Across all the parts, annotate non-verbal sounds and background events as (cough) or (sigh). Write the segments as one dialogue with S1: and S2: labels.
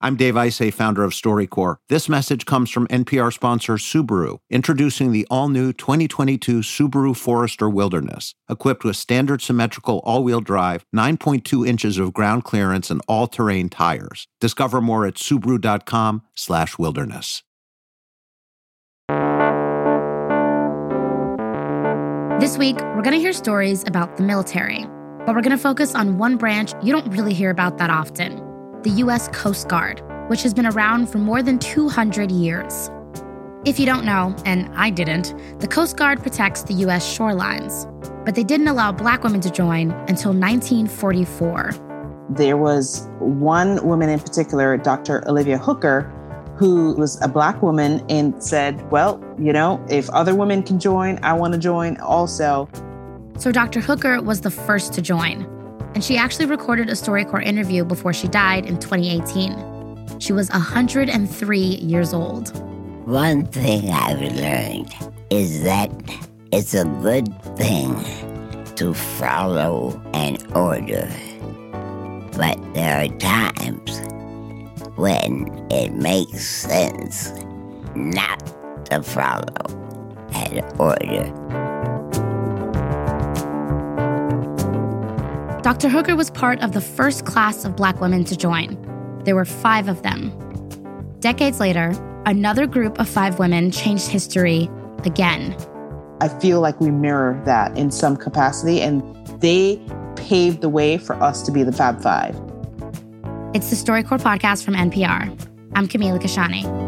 S1: I'm Dave Isay, founder of StoryCorps. This message comes from NPR sponsor Subaru, introducing the all new 2022 Subaru Forester Wilderness, equipped with standard symmetrical all wheel drive, 9.2 inches of ground clearance, and all terrain tires. Discover more at Subaru.com/slash wilderness.
S2: This week, we're going to hear stories about the military, but we're going to focus on one branch you don't really hear about that often the U.S. Coast Guard, which has been around for more than 200 years. If you don't know, and I didn't, the Coast Guard protects the U.S. shorelines, but they didn't allow black women to join until 1944.
S3: There was one woman in particular, Dr. Olivia Hooker, who was a black woman and said, Well, you know, if other women can join, I want to join also.
S2: So Dr. Hooker was the first to join, and she actually recorded a StoryCorps interview before she died in 2018. She was 103 years old.
S4: One thing I've learned is that it's a good thing to follow an order, but there are times when it makes sense not to follow an order.
S2: Dr. Hooker was part of the first class of black women to join. There were five of them. Decades later, another group of five women changed history again.
S3: I feel like we mirror that in some capacity, and they paved the way for us to be the Fab Five.
S2: It's the StoryCorps podcast from NPR. I'm Camila Kashani.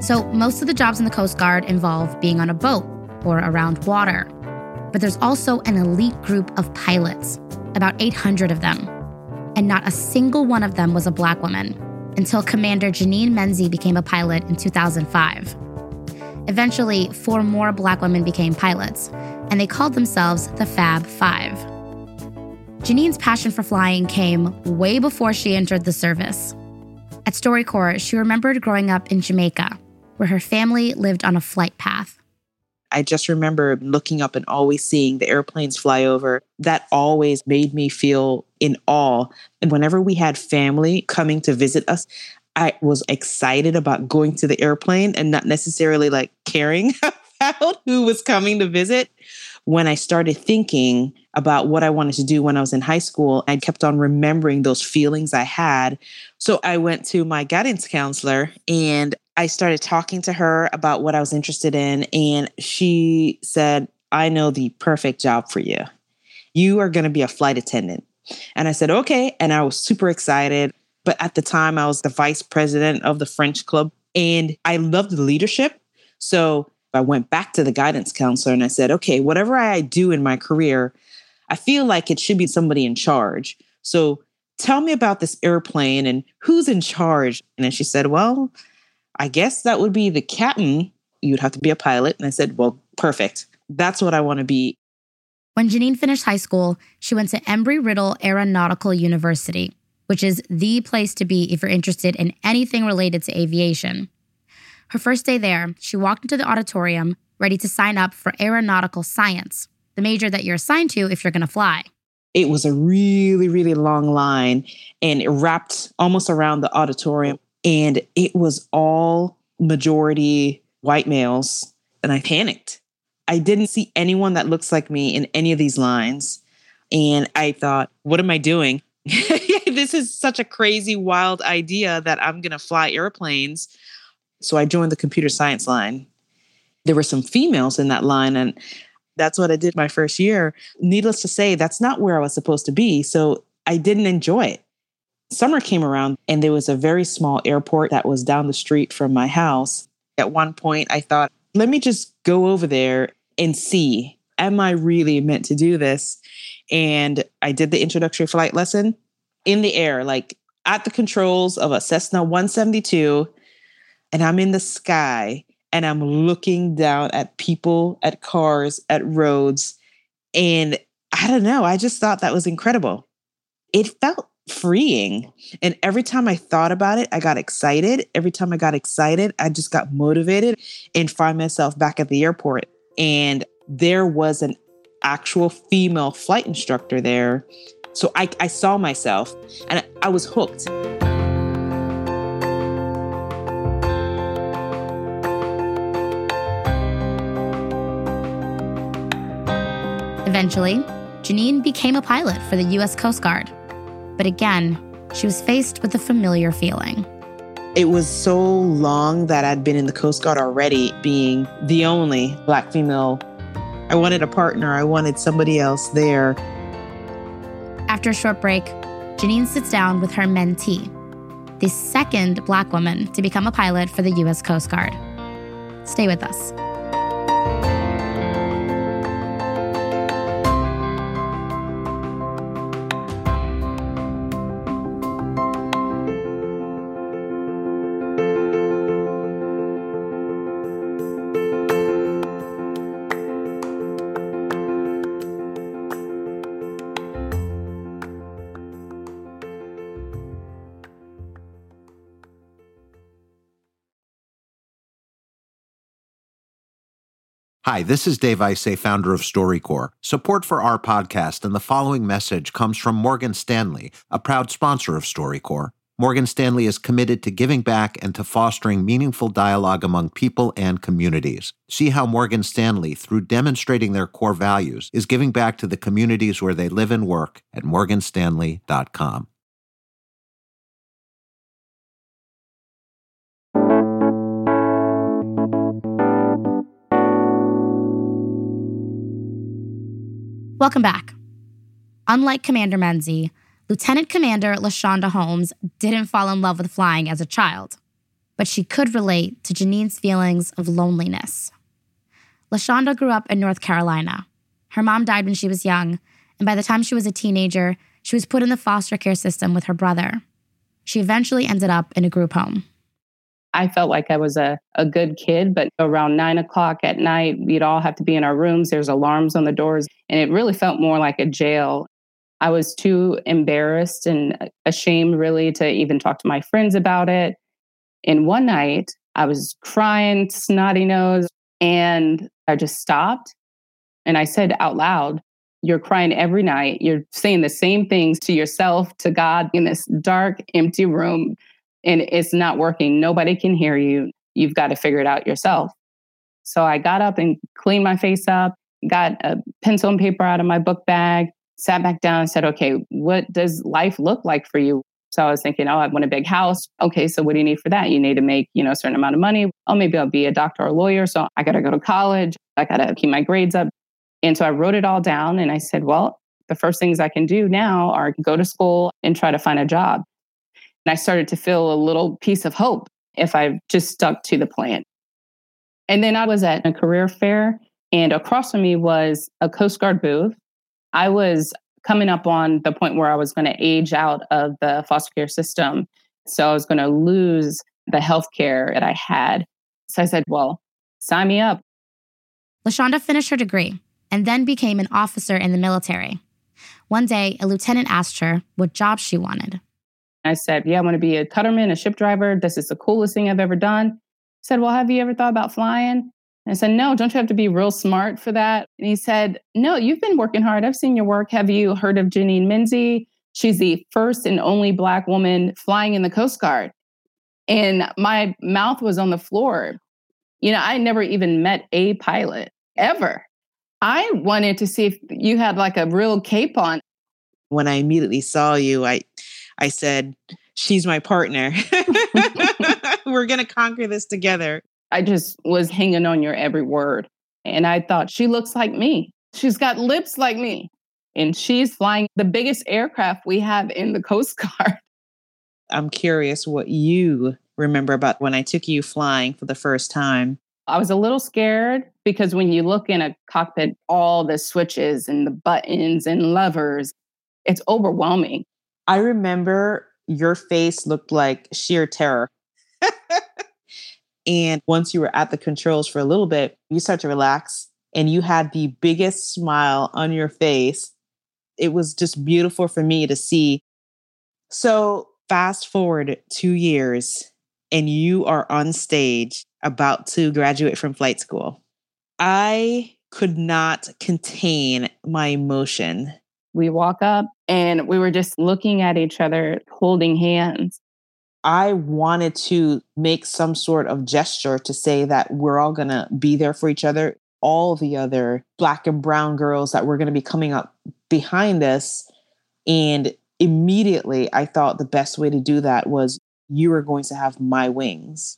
S2: So, most of the jobs in the Coast Guard involve being on a boat or around water. But there's also an elite group of pilots, about 800 of them. And not a single one of them was a black woman until Commander Janine Menze became a pilot in 2005. Eventually, four more black women became pilots, and they called themselves the Fab Five. Janine's passion for flying came way before she entered the service. At StoryCorps, she remembered growing up in Jamaica, where her family lived on a flight path.
S3: I just remember looking up and always seeing the airplanes fly over. That always made me feel in awe. And whenever we had family coming to visit us, I was excited about going to the airplane and not necessarily like caring (laughs) about who was coming to visit. When I started thinking about what I wanted to do when I was in high school, I kept on remembering those feelings I had. So I went to my guidance counselor and I started talking to her about what I was interested in. And she said, I know the perfect job for you. You are going to be a flight attendant. And I said, okay. And I was super excited. But at the time, I was the vice president of the French club and I loved the leadership. So I went back to the guidance counselor and I said, okay, whatever I do in my career, I feel like it should be somebody in charge. So tell me about this airplane and who's in charge. And then she said, well, I guess that would be the captain. You'd have to be a pilot. And I said, well, perfect. That's what I want to be.
S2: When Janine finished high school, she went to Embry Riddle Aeronautical University which is the place to be if you're interested in anything related to aviation. Her first day there, she walked into the auditorium ready to sign up for aeronautical science, the major that you're assigned to if you're going to fly.
S3: It was a really, really long line and it wrapped almost around the auditorium. And it was all majority white males. And I panicked. I didn't see anyone that looks like me in any of these lines. And I thought, what am I doing? (laughs) this is such a crazy, wild idea that I'm going to fly airplanes. So I joined the computer science line. There were some females in that line, and that's what I did my first year. Needless to say, that's not where I was supposed to be. So I didn't enjoy it. Summer came around, and there was a very small airport that was down the street from my house. At one point, I thought, let me just go over there and see, am I really meant to do this? And I did the introductory flight lesson in the air, like at the controls of a Cessna 172, and I'm in the sky and I'm looking down at people, at cars, at roads. And I don't know, I just thought that was incredible. It felt freeing. And every time I thought about it, I got excited. Every time I got excited, I just got motivated and find myself back at the airport. And there was an actual female flight instructor there. So I, I saw myself and I, I was hooked.
S2: Eventually, Janine became a pilot for the U.S. Coast Guard. But again, she was faced with a familiar feeling.
S3: It was so long that I'd been in the Coast Guard already, being the only Black female. I wanted a partner, I wanted somebody else there.
S2: After a short break, Janine sits down with her mentee, the second Black woman to become a pilot for the U.S. Coast Guard. Stay with us.
S1: Hi, this is Dave Isay, founder of StoryCorps. Support for our podcast and the following message comes from Morgan Stanley, a proud sponsor of StoryCorps. Morgan Stanley is committed to giving back and to fostering meaningful dialogue among people and communities. See how Morgan Stanley, through demonstrating their core values, is giving back to the communities where they live and work at morganstanley.com.
S2: Welcome back. Unlike Commander Menze, Lieutenant Commander LaShonda Holmes didn't fall in love with flying as a child, but she could relate to Janine's feelings of loneliness. LaShonda grew up in North Carolina. Her mom died when she was young, and by the time she was a teenager, she was put in the foster care system with her brother. She eventually ended up in a group home.
S5: I felt like I was a, a good kid, but around nine o'clock at night, we'd all have to be in our rooms. There's alarms on the doors, and it really felt more like a jail. I was too embarrassed and uh, ashamed, really, to even talk to my friends about it. And one night, I was crying, snotty nose, and I just stopped and I said out loud, You're crying every night. You're saying the same things to yourself, to God in this dark, empty room and it's not working. Nobody can hear you. You've got to figure it out yourself. So I got up and cleaned my face up, got a pencil and paper out of my book bag, sat back down and said, okay, what does life look like for you? So I was thinking, oh, I want a big house. Okay, so what do you need for that? You need to make, you know, a certain amount of money. Oh, maybe I'll be a doctor or a lawyer. So I got to go to college. I got to keep my grades up. And so I wrote it all down and I said, well, the first things I can do now are go to school and try to find a job. And I started to feel a little piece of hope if I just stuck to the plan. And then I was at a career fair, and across from me was a Coast Guard booth. I was coming up on the point where I was going to age out of the foster care system. So I was going to lose the health care that I had. So I said, well, sign me up.
S2: LaShonda finished her degree and then became an officer in the military. One day, a lieutenant asked her what job she wanted.
S5: I said, Yeah, I want to be a cutterman, a ship driver. This is the coolest thing I've ever done. He said, Well, have you ever thought about flying? And I said, No, don't you have to be real smart for that? And he said, No, you've been working hard. I've seen your work. Have you heard of Janine Menze? She's the first and only Black woman flying in the Coast Guard. And my mouth was on the floor. You know, I never even met a pilot ever. I wanted to see if you had like a real cape on.
S3: When I immediately saw you, I I said, She's my partner. (laughs) (laughs) We're going to conquer this together.
S5: I just was hanging on your every word. And I thought, She looks like me. She's got lips like me. And she's flying the biggest aircraft we have in the Coast (laughs) Guard.
S3: I'm curious what you remember about when I took you flying for the first time.
S5: I was a little scared because when you look in a cockpit, all the switches and the buttons and levers, it's overwhelming.
S3: I remember your face looked like sheer terror. (laughs) and once you were at the controls for a little bit, you start to relax and you had the biggest smile on your face. It was just beautiful for me to see. So, fast forward two years, and you are on stage about to graduate from flight school. I could not contain my emotion.
S5: We walk up and we were just looking at each other, holding hands.
S3: I wanted to make some sort of gesture to say that we're all going to be there for each other. All the other black and brown girls that were going to be coming up behind us. And immediately I thought the best way to do that was you are going to have my wings.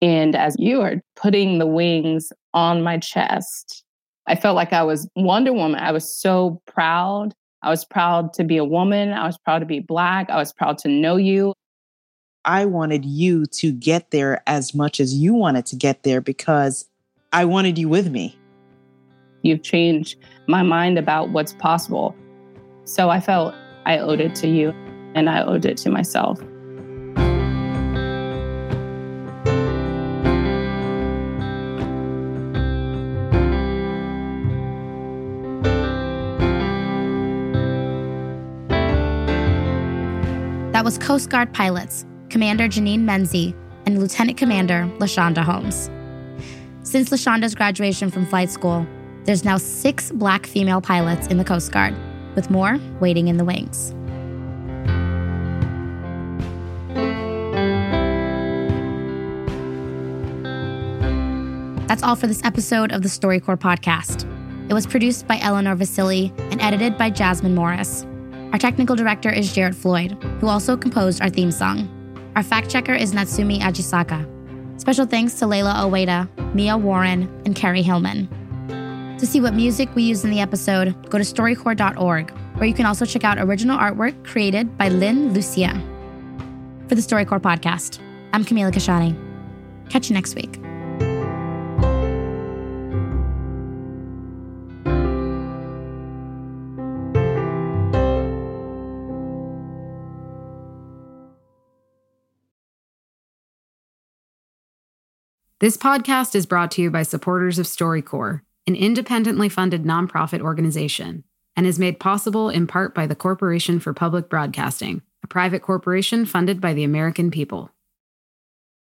S5: And as you are putting the wings on my chest, I felt like I was Wonder Woman. I was so proud. I was proud to be a woman. I was proud to be Black. I was proud to know you.
S3: I wanted you to get there as much as you wanted to get there because I wanted you with me.
S5: You've changed my mind about what's possible. So I felt I owed it to you and I owed it to myself.
S2: That was Coast Guard pilots, Commander Janine Menze and Lieutenant Commander LaShonda Holmes. Since LaShonda's graduation from flight school, there's now six black female pilots in the Coast Guard, with more waiting in the wings. That's all for this episode of the StoryCorps podcast. It was produced by Eleanor Vasili and edited by Jasmine Morris. Our technical director is Jared Floyd, who also composed our theme song. Our fact checker is Natsumi Ajisaka. Special thanks to Layla Oweda, Mia Warren, and Carrie Hillman. To see what music we used in the episode, go to storycorps.org, where you can also check out original artwork created by Lynn Lucia. For the StoryCorps podcast, I'm Camila Kashani. Catch you next week.
S6: This podcast is brought to you by supporters of StoryCorps, an independently funded nonprofit organization, and is made possible in part by the Corporation for Public Broadcasting, a private corporation funded by the American people.